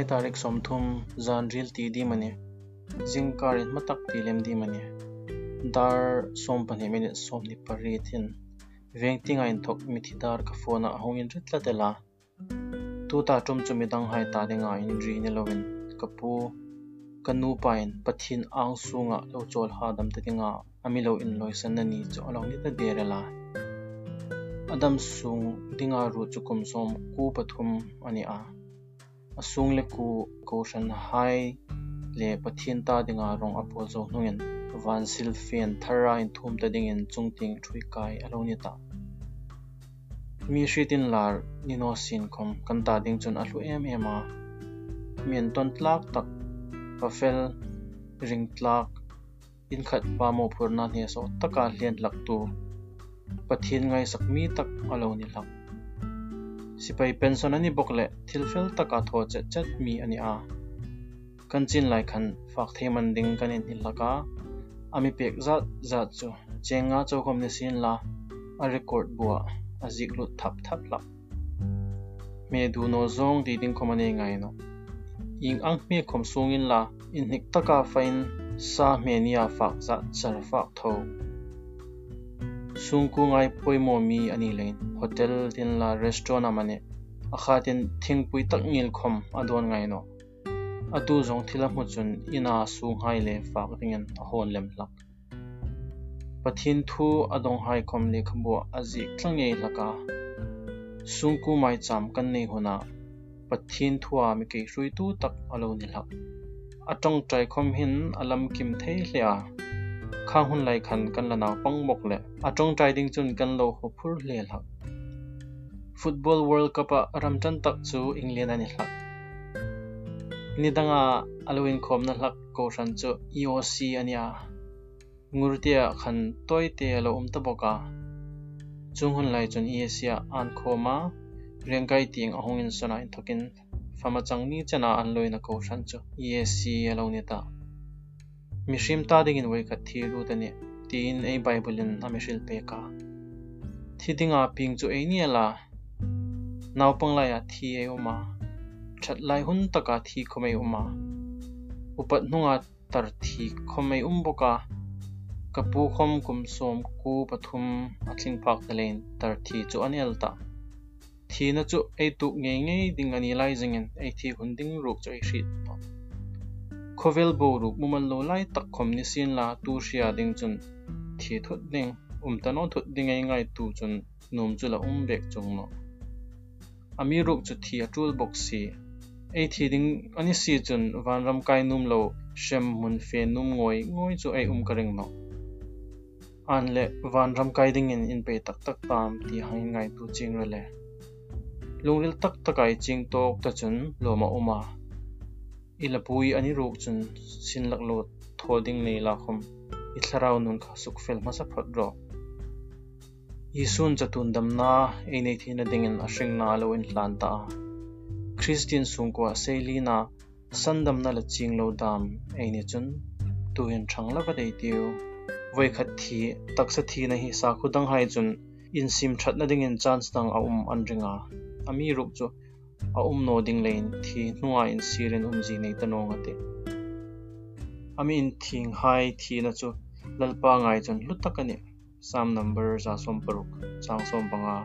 lai tarik somthum zan ril ti di mani. Jing karin matak ti lem di mani. Dar som pani minute som ni pari thin veng tinga in thok mi thi dar ka phone a hongin ritla tela tu ta tum chumi dang hai ta dinga in ri ni lovin kapu kanu pain pathin ang sunga lo chol ha dam te tinga ami lo in loi san ni cho along ni ta la. Adam sung dinga ru chukum som ku pathum ani a asung le ku ko shan hai le pathin ta dinga rong apo zo nungen van sil fen thara in thum ta ding in chung ting thui kai aloni ta. Mi hritin lar, ni no sin khom, kan ta ding chun a hlu em em a. Mien ton tlak tak pa fel ring tlak, in khat pa mo phur na ne so, taka hlen lak tu. Pathin ngai sak mi tak aloni lak. Sipai pension ani bokle thilfel taka tho che chet mi ani a kan chin lai khan fak the man ding kan in hilaka ami pek zat zat chu chenga chokhom ne sin la a record bua a zik lut thap thap lap me du no zong di ding khomane ngai no ing ang me khom sung in la in hik taka fain sa me nia fak zat char fak tho sungku ngai poimo mi ani lein hotel tin la restaurant amane. Akha tin thingpui tak ngil khom adon ngai no atu zong thila mu chun ina sung hai le fak ringen a hon lem lak. Pathin thu adong hai khom le khambo aji tlange laka. Sungku mai cham kan nei hona. Pathin thua mi ke rui tu tak alo ni lak. Atong trai khom hin alam kim thei hlia khang hun lai khan kan la naw pang mok le atong trai ding chun kan lo ho phur le lak football world cup a ram chan tak chu england ani lak ni danga alwin khom na lak ko ran chu eoc ania ngurtia khan toy te lo um ta boka chung hun lai chun easia an khoma rengkai ting ahong in sona in thokin. Fama changni chana an loina ko ran chu eac alo ni ta. Mishim ta dingin wai ka thi ru ta ni tin ei bible in amishil pe ka thi dinga ping chu ei ni la naw pang lai a thi e uma that lai hun taka thi khomei uma upat hnunga tar thi khomei um boka kapu khom kum som ku pathum athling phak talen tar thi chu anel ta thi na chu ei tu nge nge ding ani lai jingin ei thi hun ding ruk chu ei hrit khovel bo ruk muman lo lai tak khom ni sin la tu ria ding chun. Thi thut ding um ta no thut ding ai ngai tu chun num chu la um bek chung no. Ami ruk chu thi a tool box si. Ei thi ding ani si chun van ram kai num lo shem mun fe num ngoi ngoi chu ei um kareng no. An le van ram kai ding in in pe tak tak tam ti hai ngai tu ching re le. Lungril tak takai ching tok ta chun lo ma uma. Ila pui ani ruk chun sin lak lo thoding nei la khom i thlarau nun kha suk fel ma sa phot ro isun chatun dam na e nei thina dingin a hring na lo in hlan ta christian sungkwa selina sandam na la ching lo dam e ni chun tu hin thang la va dei tiu voi khat thi taksa thi na hi sa khudang hai chun in sim that na dingin chance dang a um an ringa ami ruk chu a um no ding lein thi nuwa in siren um ji nei tanong ate ami in thing hai thi na chu lalpa ngai chun lutakani sam number za som paruk chang som panga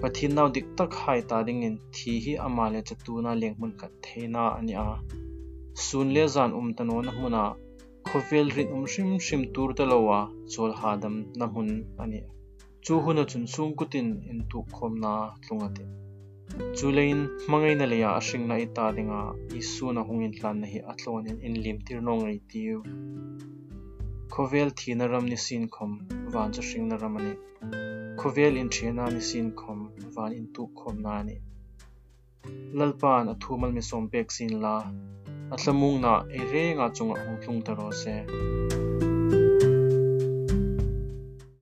pathin naw dik tak hai ta ding in thi hi amale chatu na leng mun ka theina ani a sun le zan um tano na huna khovel rin um shim shim tur ta lowa chol hadam na hun ani chu huna chun sung kutin in tu khom na tlungate chulein mangai na leya ashing na ita dinga isu na hungin tlan na hi atlonin in lim tir nong ri tiu khovel thi na ram ni sin khom, van cha shing na ram ani. Khovel in thina ni sin khom, van in tu khom na ni lalpan a thumal mi som pek sin la. Atlamung na, ere nga chunga hung tlung taro se.